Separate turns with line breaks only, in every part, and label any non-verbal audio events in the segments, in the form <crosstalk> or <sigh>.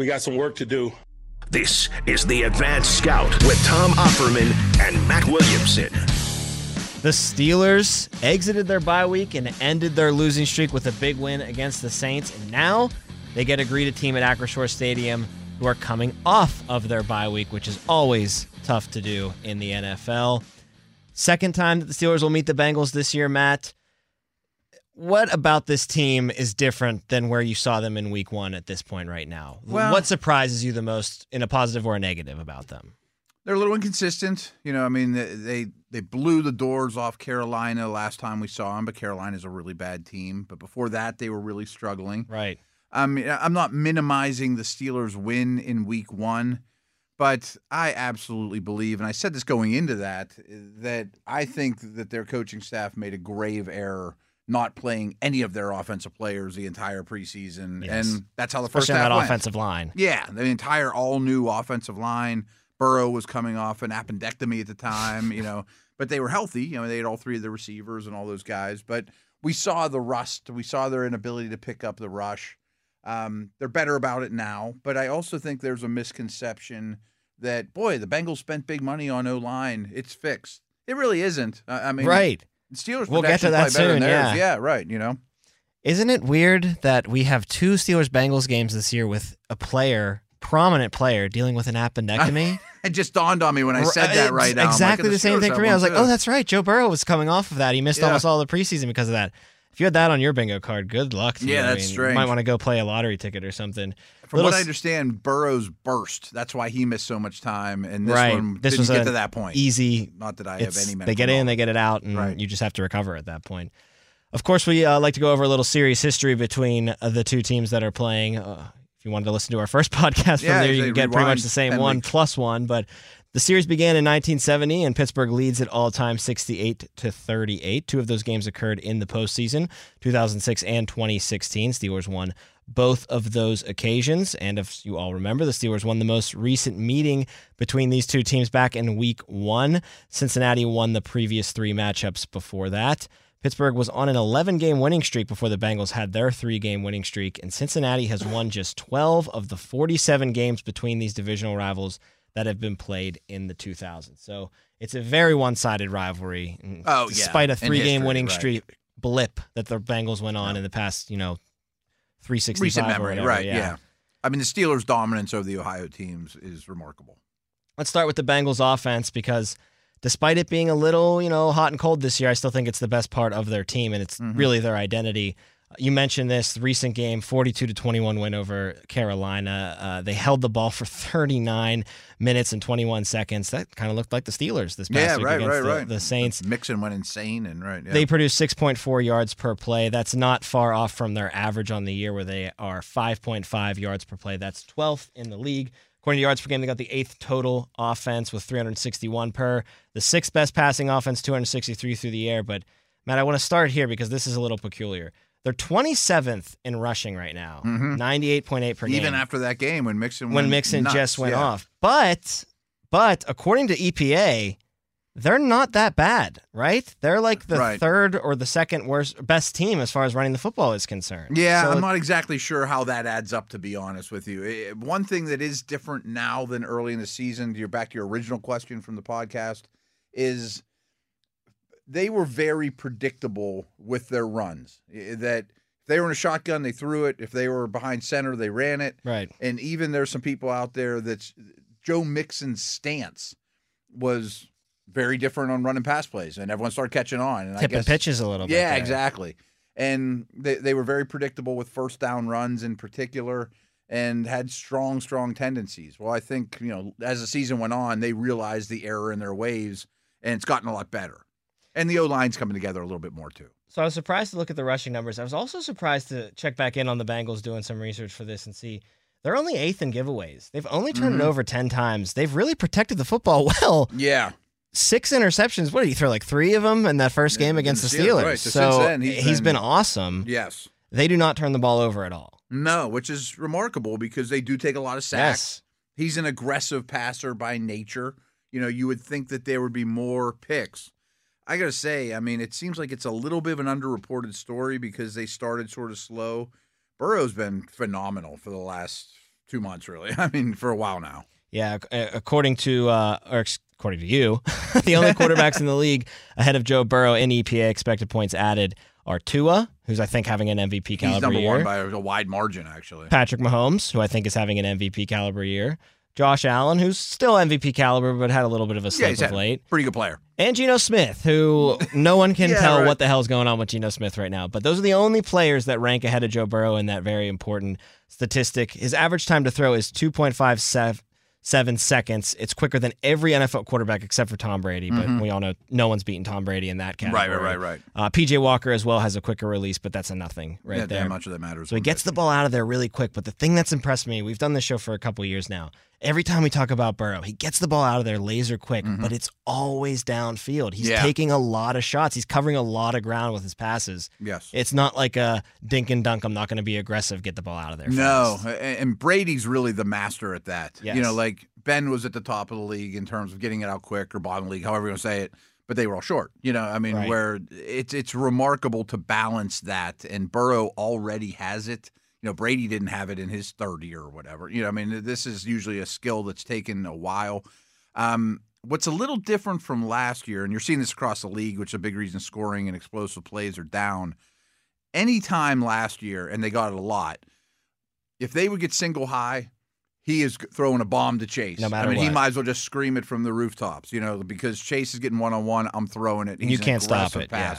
we got some work to do.
This is the Advanced Scout with Tom Opferman and Matt Williamson.
The Steelers exited their bye week and ended their losing streak with a big win against the Saints, and now they get to greet a team at Acrisure Stadium who are coming off of their bye week, which is always tough to do in the NFL. Second time that the Steelers will meet the Bengals this year, Matt. What about this team is different than where you saw them in week one at this point right now?
Well-
what surprises you the most in a positive or a negative about them?
They're a little inconsistent. You know, I mean, they, they blew the doors off Carolina last time we saw them, but Carolina's a really bad team. But before that, they were really struggling.
Right.
I mean, I'm not minimizing the Steelers' win in Week One, but I absolutely believe, and I said this going into that, that I think that their coaching staff made a grave error not playing any of their offensive players the entire preseason,
Yes.
and that's how the first
Especially
half
that
went.
offensive line.
Yeah, the entire all new offensive line. Burrow was coming off an appendectomy at the time, you know, <laughs> but they were healthy. You know, they had all three of the receivers and all those guys. But we saw the rust. We saw their inability to pick up the rush. Um, they're better about it now, but I also think there's a misconception that boy, the Bengals spent big money on O line. It's fixed. It really isn't. I I mean,
right.
Steelers.
We'll get to that soon, yeah.
yeah, right. You know,
Isn't it weird that we have two Steelers Bengals games this year with a player, prominent player, dealing with an appendectomy? <laughs>
it just dawned on me when I said that right
it's
now. I'm like,
Exactly oh,
the
the same thing for me. I was like, oh, that's right. Joe Burrow was coming off of that. He missed
Yeah.
almost all the preseason because of that. If you had that on your bingo card, good luck. To
Yeah,
you. I
that's
mean, You might want to go play a lottery ticket or something.
From
Little
I understand, Burrow's burst. That's why he missed so much time, and this
Right.
one
This
didn't
was
get to that point.
Easy.
Not that I have any.
they get in, they get it out, and
Right.
you just have to recover at that point. Of course, we uh, like to go over a little series history between uh, the two teams that are playing. Uh, if you wanted to listen to our first <laughs> podcast from
Yeah,
there, you can get pretty much the same one
weeks.
plus one. But the series began in 1970, and Pittsburgh leads at all time 68 to 38. Two of those games occurred in the postseason, 2006 and 2016. Steelers won both of those occasions. And if you all remember, the Steelers won the most recent meeting between these two teams back in week one. Cincinnati won the previous three matchups before that. Pittsburgh was on an 11 game winning streak before the Bengals had their three game winning streak, and Cincinnati has won just 12 of the 47 games between these divisional rivals that have been played in the 2000s. So it's a very one sided rivalry. and
Oh, yeah,
Despite a three game winning
right.
streak blip that the Bengals went on in the past, you know, 365
recent
or
memory,
whatever,
right? Yeah. I mean, the Steelers' dominance over the Ohio teams is remarkable.
Let's start with the Bengals offense because despite it being a little, you know, hot and cold this year, I still think it's the best part of their team and it's
Mm-hmm.
really their identity. You mentioned this recent game, 42 to 21 win over Carolina. Uh, they held the ball for 39 minutes and 21 seconds. That kind of looked like the Steelers this past
Yeah,
week
right,
against
right,
the,
right.
the Saints.
Mixon went insane, and right. Yeah.
They produced 6.4 yards per play. That's not far off from their average on the year, where they are 5.5 yards per play. That's 12th in the league. According to yards per game, they got the eighth total offense with 361 per. The sixth best passing offense, 263 through the air. But, Matt, I want to start here because this is a little peculiar. They're 27th in rushing right now, 98.8 per game
Mm-hmm. even after that game when Mixon
when Mixon
nuts,
just went
yeah.
off. But but according to EPA, they're not that bad, right? They're like the
Right.
third or the second worst best team as far as running the football is concerned.
Yeah,
So
I'm not exactly sure how that adds up, to be honest with you. One thing that is different now than early in the season, you're back to your original question from the podcast, is they were very predictable with their runs. That if they were in a shotgun, they threw it. If they were behind center, they ran it.
right.
And even there's some people out there that Joe Mixon's stance was very different on running pass plays, and everyone started catching on. And I guess,
pitches a little bit.
yeah,
there.
exactly. And they, they were very predictable with first down runs in particular and had strong, strong tendencies. Well, I think, you know, as the season went on, they realized the error in their ways and it's gotten a lot better. And the O line's coming together a little bit more too.
So I was surprised to look at the rushing numbers. I was also surprised to check back in on the Bengals doing some research for this and see they're only eighth in giveaways. They've only turned
Mm-hmm.
it over 10 times. They've really protected the football <laughs> well.
Yeah.
Six interceptions. What did he throw? Like three of them in that first game
Yeah,
against the
Steelers,
Steelers.
right. So
So
since then, he's
he's been
been-
awesome.
Yes.
They do not turn the ball over at all.
No, which is remarkable because they do take a lot of sacks.
Yes.
He's an aggressive passer by nature. You know, you would think that there would be more picks. I got to say, I mean, it seems like it's a little bit of an underreported story because they started sort of slow. Burrow's been phenomenal for the last two months, really. <laughs> I mean, for a while now.
Yeah, according to uh, or according to you, <laughs> the only <laughs> quarterbacks in the league ahead of Joe Burrow in EPA expected points added are Tua, who's I think having an MVP
He's
caliber
number
year,
one by a wide margin, actually.
Patrick Mahomes, who I think is having an MVP caliber year, Josh Allen, who's still MVP caliber but had a little bit of a
Yeah,
slip
he's
of late,
Pretty good player.
and Geno Smith, who no one can <laughs>
Yeah,
tell
right.
what the hell's going on with Geno Smith right now. But those are the only players that rank ahead of Joe Burrow in that very important statistic. His average time to throw is 2.57 seconds. It's quicker than every NFL quarterback except for Tom Brady, but we all know no one's beaten Tom Brady in that category.
Mm-hmm. Right, right, right, right.
Uh, PJ Walker as well has a quicker release, but that's a nothing right
yeah,
there.
damn much of that matters.
So he gets the ball out of there really quick. But the thing that's impressed me, we've done this show for a couple years now. Every time we talk about Burrow, he gets the ball out of there laser quick, but it's always downfield. He's
Mm-hmm. Yeah.
taking a lot of shots. He's covering a lot of ground with his passes.
Yes.
It's not like a dink and dunk. I'm not going to be aggressive. Get the ball out of there.
No,
fast.
and Brady's really the master at that.
Yes.
You know, like Ben was at the top of the league in terms of getting it out quick or bottom league, however you want to say it, but they were all short. You know, I mean,
Right.
where it's it's remarkable to balance that, and Burrow already has it. You know, Brady didn't have it in his third year or whatever. You know, I mean, this is usually a skill that's taken a while. Um, what's a little different from last year, and you're seeing this across the league, which is a big reason scoring and explosive plays are down. Anytime last year, and they got it a lot, if they would get single high, he is throwing a bomb to Chase.
No matter
I mean, he might as well just scream it from the rooftops, you know, because Chase is getting one on one. I'm throwing it. He's
You can't stop it, yeah.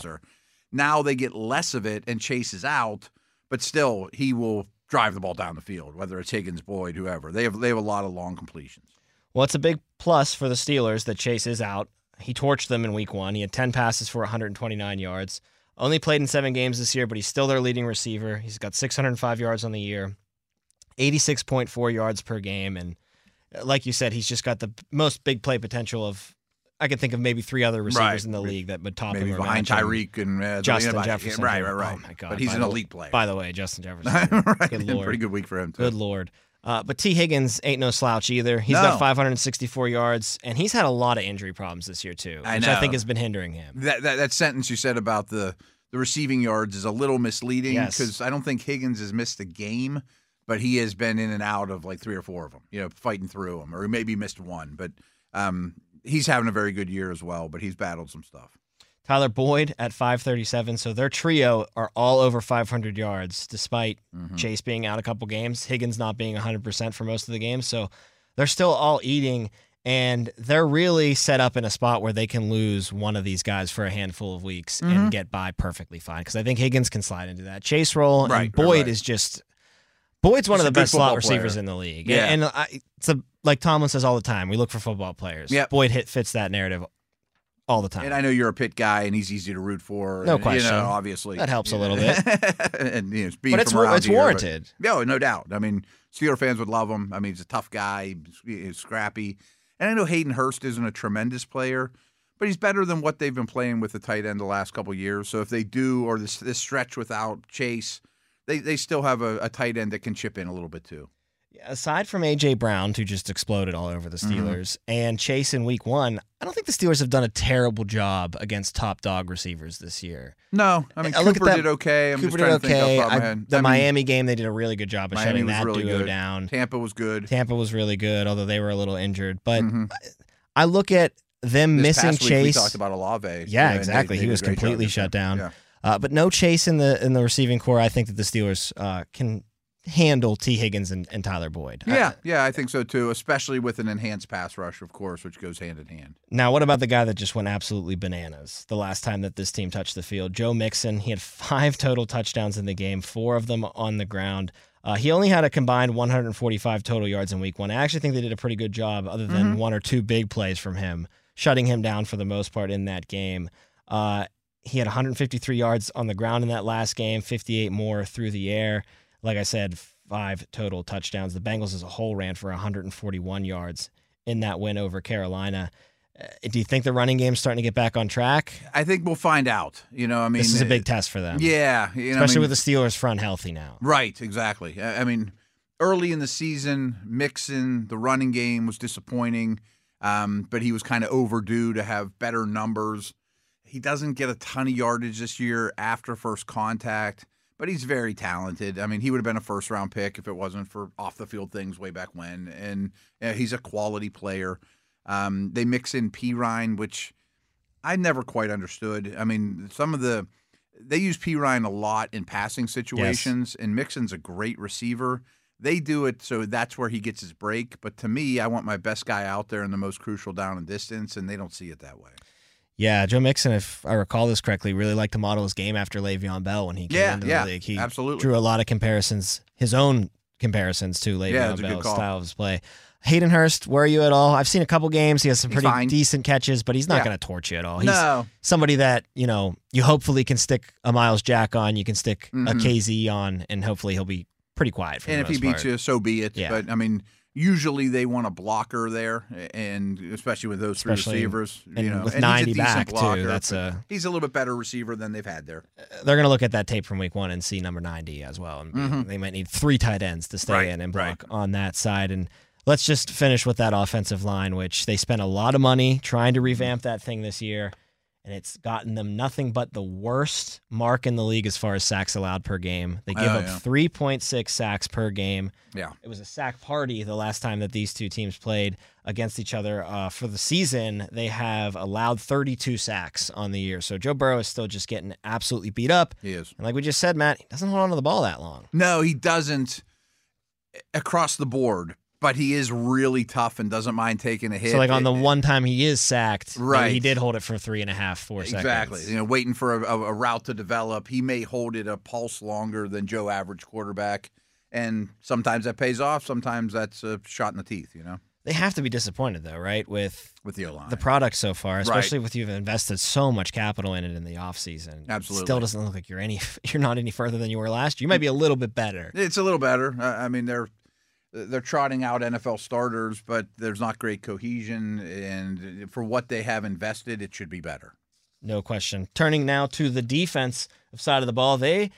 Now they get less of it, and Chase is out, but still he will drive the ball down the field, whether it's Higgins, Boyd, whoever. They have they have a lot of long completions.
Well, it's a big plus for the Steelers that Chase is out. He torched them in week one. He had 10 passes for 129 yards. Only played in seven games this year, but he's still their leading receiver. He's got 605 yards on the year, 86.4 yards per game. And uh, like you said, he's just got the most big play potential of, I can think of maybe three other receivers
Right.
in the league that would top
Maybe
him. or
behind. Tyreek and uh,
Justin
know,
Jefferson.
Right, right, right.
Oh, my God.
But he's an
the-
elite player.
By the way, Justin Jefferson. <laughs>
right.
Good lord.
Pretty good week for him too.
Good lord. Uh, but T. Higgins ain't no slouch either. He's
No.
got 564 yards, and he's had a lot of injury problems this year too,
I
which I think has been hindering him.
That, that that sentence you said about the the receiving yards is a little misleading
Yes.
because I don't think Higgins has missed a game, but he has been in and out of like three or four of them. You know, fighting through them, or he maybe missed one, but um, he's having a very good year as well. But he's battled some stuff.
Tyler Boyd at 537. So their trio are all over 500 yards, despite
Mm-hmm.
Chase being out a couple games, Higgins not being 100% for most of the games. So they're still all eating, and they're really set up in a spot where they can lose one of these guys for a handful of weeks
Mm-hmm.
and get by perfectly fine. Because I think Higgins can slide into that Chase role,
Right,
and Boyd
right.
is just. Boyd's one
He's
of the best slot receivers
player.
in the league.
Yeah.
And I, it's a, like Tomlin says all the time, we look for football players.
Yep.
Boyd hit fits that narrative all the time.
And I know you're a pit guy, and he's easy to root for.
No
and,
question.
You know, obviously
That helps a little <laughs>
bit. and you know,
but it's it's
here, but-
warranted.
No, no doubt. I mean, Steeler fans would love him. I mean, he's a tough guy, he's, he's scrappy. And I know Hayden Hurst isn't a tremendous player, but he's better than what they've been playing with the tight end the last couple years. So if they do, or this this stretch without Chase, they, they still have a, a tight end that can chip in a little bit too.
Aside from AJ Brown, who just exploded all over the
Mm-hmm.
Steelers, and Chase in Week One, I don't think the Steelers have done a terrible job against top dog receivers this year.
No, I mean
I
Cooper
that-
did okay. I'm
Cooper
just trying
did
to think
okay.
off the top of my
I- the
I mean,
Miami game, they did a really good job of
Miami
shutting that
really
duo
good.
down.
Tampa was good.
Tampa was really good, although they were a little injured. But
Mhm.
I look at them
This
missing Chase.
we talked about Olave.
Yeah,
You know, and
exactly.
they-
he was
did a great job
completely shut down.
Yeah.
Uh, but no Chase in the in the receiving core. I think that the Steelers uh, can handle T. Higgins and, and Tyler Boyd. Uh,
Yeah, yeah, I think so too. Especially with an enhanced pass rush, of course, which goes hand in hand.
Now, what about the guy that just went absolutely bananas the last time that this team touched the field? Joe Mixon. He had <laughs> five total touchdowns in the game, four of them on the ground. Uh, he only had a combined 145 total yards in week one. I actually think they did a pretty good job, other than one or two big plays from him, shutting him down for the most part in that game. Uh, he had 153 yards on the ground in that last game, 58 more through the air. Like I said, five total touchdowns. The Bengals as a whole ran for 141 yards in that win over Carolina. Uh, do you think the running game's starting to get back on track?
I think we'll find out. You know, I mean,
this is a
uh,
big test for them.
Yeah, you know, I
Especially
mean,
with the Steelers front healthy now.
right, exactly. I, I mean, early in the season, Mixon, the running game was disappointing, um, but he was kind of overdue to have better numbers. He doesn't get a ton of yardage this year after first contact, but he's very talented. I mean, he would have been a first round pick if it wasn't for off the field things way back when. And uh, he's a quality player. Um, they mix in Perine, which I never quite understood. I mean, some of the they use Perine a lot in passing situations, and Mixon's a great receiver. They do it so that's where he gets his break. But to me, I want my best guy out there in the most crucial down and distance, and they don't see it that way.
Yeah, Joe Mixon, if I recall this correctly, really liked to model his game after Le'Veon Bell when he came
Yeah,
into
yeah,
the league. He
absolutely.
drew a lot of comparisons, his own comparisons to Le'Veon
Yeah, a
Bell's style of his play. Hayden Hurst, where are you at all? I've seen a couple games. He has some
He's
pretty
fine.
decent catches, but he's not
Yeah.
going to torch you at all. He's
no,
somebody that, you know, you hopefully can stick a Myles Jack on, you can stick a
Mhm.
KZ on, and hopefully he'll be pretty quiet for
and
the
if he beats
part.
you, so be it.
Yeah.
But I mean, usually they want a blocker there, and especially with those three
Especially-
receivers, you know,
with
and he's a
90
decent
back, too,
blocker,
that's a-
he's a little bit better receiver than they've had there.
they're going to look at that tape from week one and see number 90 as well. And
Mhm.
they might need three tight ends to stay
Right,
in and
right.
block on that side. And let's just finish with that offensive line, which they spent a lot of money trying
Mm-hmm.
to revamp that thing this year. And it's gotten them nothing but the worst mark in the league as far as sacks allowed per game. They give
Oh,
up
yeah.
3.6 sacks per game.
Yeah.
It was a sack party the last time that these two teams played against each other. Uh, for the season, they have allowed 32 sacks on the year. So Joe Burrow is still just getting absolutely beat up.
He is.
And like we just said, Matt, he doesn't hold on to the ball that long.
No, he doesn't across the board, but he is really tough and doesn't mind taking a hit.
So like on the
It-
one time he is sacked,
Right.
he did hold it for three and a half, four
Exactly.
seconds. Exactly.
You know, waiting for a, a, a route to develop. He may hold it a pulse longer than Joe average quarterback. And sometimes that pays off. Sometimes that's a shot in the teeth, you know,
They have to be disappointed though, right? With
with the O line.
the product so far, especially with you've invested so much capital in it in the offseason.
Absolutely.
Still doesn't look like you're any <laughs> you're not any further than you were last year. You might be a little bit better.
It's a little better. I I mean, they're they're trotting out NFL starters, but there's not great cohesion. And uh, for what they have invested, it should be better.
No question. Turning now to the defense side of the ball, they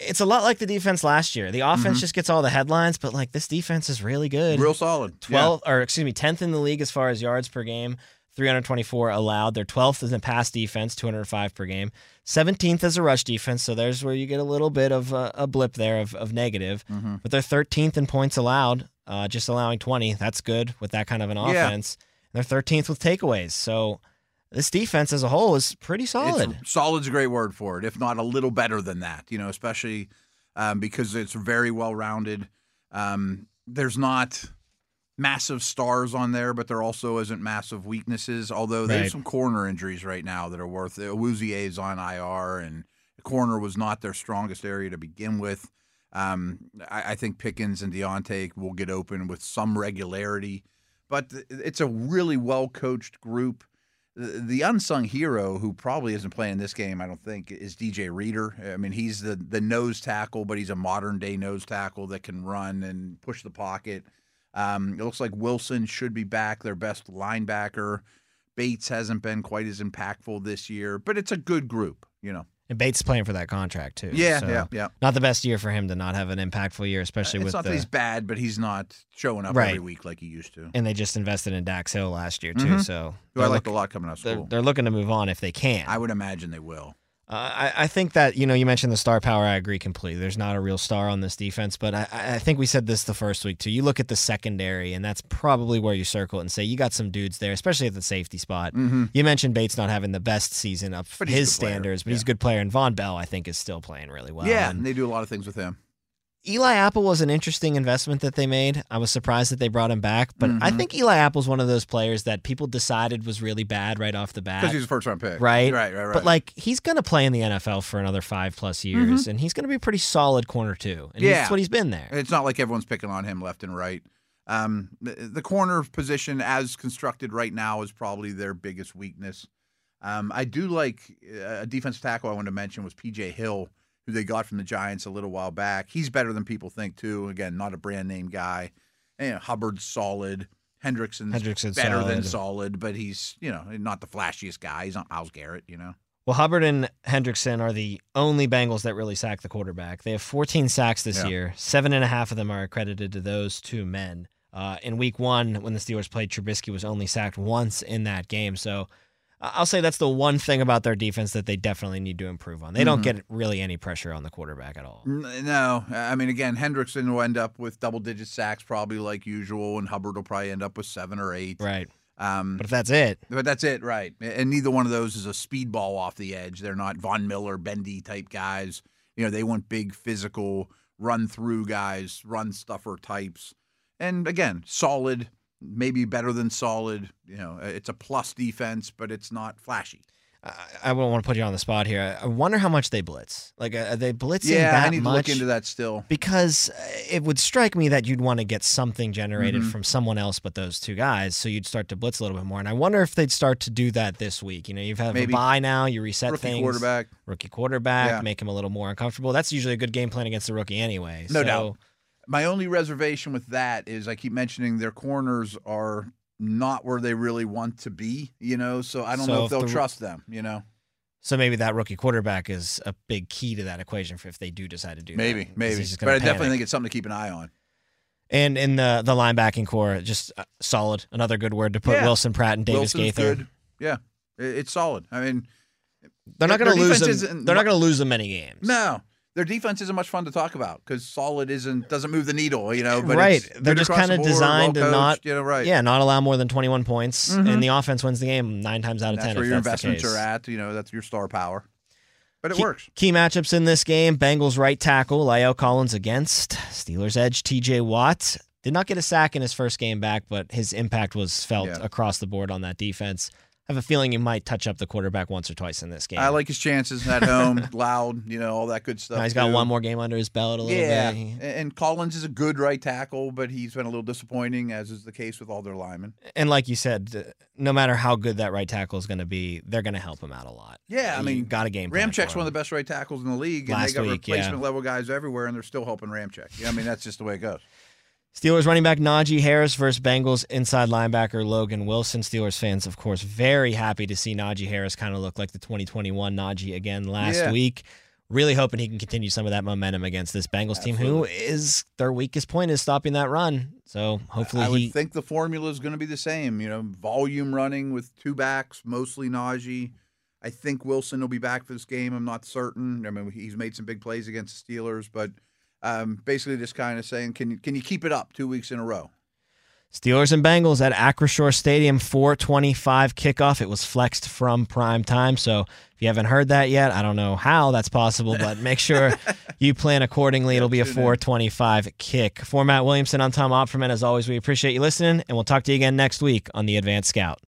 it's a lot like the defense last year. The offense mm-hmm. just gets all the headlines, but like this defense is really good.
Real solid.
12 or excuse me 10th in the league as far as yards per game 324 allowed they're 12th in the pass defense 205 per game 17th as a rush defense so there's where you get a little bit of a, a blip there of, of negative
Mhm.
but they're 13th in points allowed uh, just allowing 20 that's good with that kind of an
Yeah.
offense they're 13th with takeaways so this defense as a whole is pretty solid
It's, solid's a great word for it, if not a little better than that. You know, especially um, because it's very well rounded. Um, there's not massive stars on there, but there also isn't massive weaknesses. Although
Right.
there's some corner injuries right now that are worth. Awuzie is on IR, and the corner was not their strongest area to begin with. Um, I, I think Pickens and Diontae will get open with some regularity, but it's a really well coached group the the unsung hero who probably isn't playing this game, I don't think, is DJ Reader. I mean, he's the the nose tackle, but he's a modern day nose tackle that can run and push the pocket. Um, it looks like Wilson should be back, their best linebacker. Bates hasn't been quite as impactful this year, but it's a good group, you know.
and Bates playing for that contract too
Yeah,
so
yeah, yeah.
not the best year for him to not have an impactful year especially
It's
with
not
the
that he's bad, but he's not showing up
Right.
every week like he used to.
and they just invested in Dax Hill last year too.
Mhm.
So
Who I liked
look-
a lot coming out of
they're, they're looking to move on if they can.
I would imagine they will.
Uh, I, I think that you know you mentioned the star power. I agree completely. There's not a real star on this defense, but I, I think we said this the first week too. You look at the secondary, and that's probably where you circle it and say you got some dudes there, especially at the safety spot.
Mm-hmm.
You mentioned Bates not having the best season up his standards, but
Yeah.
he's a good player. And Vonn Bell, I think, is still playing really well.
yeah,
And
and they do a lot of things with him.
Eli Apple was an interesting investment that they made. I was surprised that they brought him back, but I
Mhm.
think Eli Apple's one of those players that people decided was really bad right off the bat.
Because he's a first round pick.
Right.
Right, right, right.
But like he's gonna play in the NFL for another five plus years, and he's gonna be a pretty solid corner too. And
Mm-hmm. Yeah.
that's what he's been there.
It's not like everyone's picking on him left and right. Um, the, the corner position, as constructed right now, is probably their biggest weakness. Um, I do like uh, a defensive tackle I wanted to mention was BJ Hill, who they got from the Giants a little while back. He's better than people think too. Again, not a brand name guy. And, you know, Hubbard's solid. Hendrickson's
Hendrickson's
better than
solid.
solid, but he's you know not the flashiest guy. He's not Myles Garrett, you know.
Well, Hubbard and Hendrickson are the only Bengals that really sack the quarterback. They have 14 sacks this
Yeah.
year. Seven and a half of them are accredited to those two men. Uh, in week one, when the Steelers played, Trubisky was only sacked once in that game. So I'll say that's the one thing about their defense that they definitely need to improve on. They don't
Mm-hmm.
get really any pressure on the quarterback at all.
No, I mean again, Hendrickson will end up with double-digit sacks probably like usual, and Hubbard will probably end up with seven or eight.
Right.
Um,
But if that's it,
But that's it, right? And neither one of those is a speedball off the edge. They're not Von Miller, Bendy type guys. You know, they want big physical run through guys, run stuffer types. And again, solid, maybe better than solid. You know, it's a plus defense, but it's not flashy.
I, I won't want to put you on the spot here. I wonder how much they blitz. Like, are they blitzing
yeah,
that
I need
much?
to look into that still.
because uh, it would strike me that you'd want to get something generated
Mhm.
from someone else but those two guys, so you'd start to blitz a little bit more. And I wonder if they'd start to do that this week. You know, you've had
Maybe.
a bye now, you reset
Rookie
things,
quarterback.
rookie quarterback,
Yeah.
make him a little more uncomfortable. That's usually a good game plan against the rookie anyway.
No
so,
doubt. My only reservation with that is I keep mentioning their corners are not where they really want to be, you know, so I don't
So
know
if
if they'll
the-
trust them, you know.
So maybe that rookie quarterback is a big key to that equation for if they do decide to do
Maybe,
that.
maybe.
just
But I definitely think it's something to keep an eye on.
And in the the linebacking core, just uh, solid. Another good word to put
Yeah.
Wilson Pratt and Davis
Wilson's
Gaither.
good. Yeah, it's solid. I mean,
They're not going to lose them. They're not going to lose them many games.
no, their defense isn't much fun to talk about because solid isn't doesn't move the needle. You know, but
Right.
it's
They're just kinda designed to not-
You know, right?
Yeah, not allow more than 21 points,
Mhm.
and the offense wins the game nine times out of
that's
ten.
where your investments are at. You know, that's your star power. But it
Key-
works.
Key matchups in this game: Bengals right tackle La'el Collins against Steelers edge T.J. Watt. Did not get a sack in his first game back, but his impact was felt
Yeah.
across the board on that defense. I have a feeling he might touch up the quarterback once or twice in this game.
I like his chances at home, <laughs> loud. You know, all that good stuff.
Now he's got
too.
one more game under his belt a little
Yeah,
bit.
and and Collins is a good right tackle, but he's been a little disappointing, as is the case with all their linemen.
And like you said, no matter how good that right tackle is going to be, they're going to help him out a lot.
Yeah, I mean,
got a game. Ramczyk's
one of the best right tackles in the league, and
Last
they got
week, yeah.
replacement level guys everywhere, and they're still helping Ramczyk. Yeah, I mean that's just the way it goes.
Steelers running back Najee Harris versus Bengals inside linebacker Logan Wilson. Steelers fans, of course, very happy to see Najee Harris kind of look like the 2021 Najee again last
Yeah.
week. Really hoping he can continue some of that momentum against this Bengals team, who is their weakest point is stopping that run. So hopefully
I would
he.
think the formula is going to be the same. You know, volume running with two backs, mostly Najee. I think Wilson will be back for this game. I'm not certain. I mean, he's made some big plays against the Steelers, but um, basically just kind of saying, can you can you keep it up two weeks in a row?
Steelers and Bengals at Acrisure Stadium, 425 kickoff. It was flexed from prime time. So if you haven't heard that yet, I don't know how that's possible, but make sure <laughs> you plan accordingly. It'll be a 425 kick. For Matt Williamson, I'm Tom Opferman. As always, we appreciate you listening, and we'll talk to you again next week on the Advanced Scout.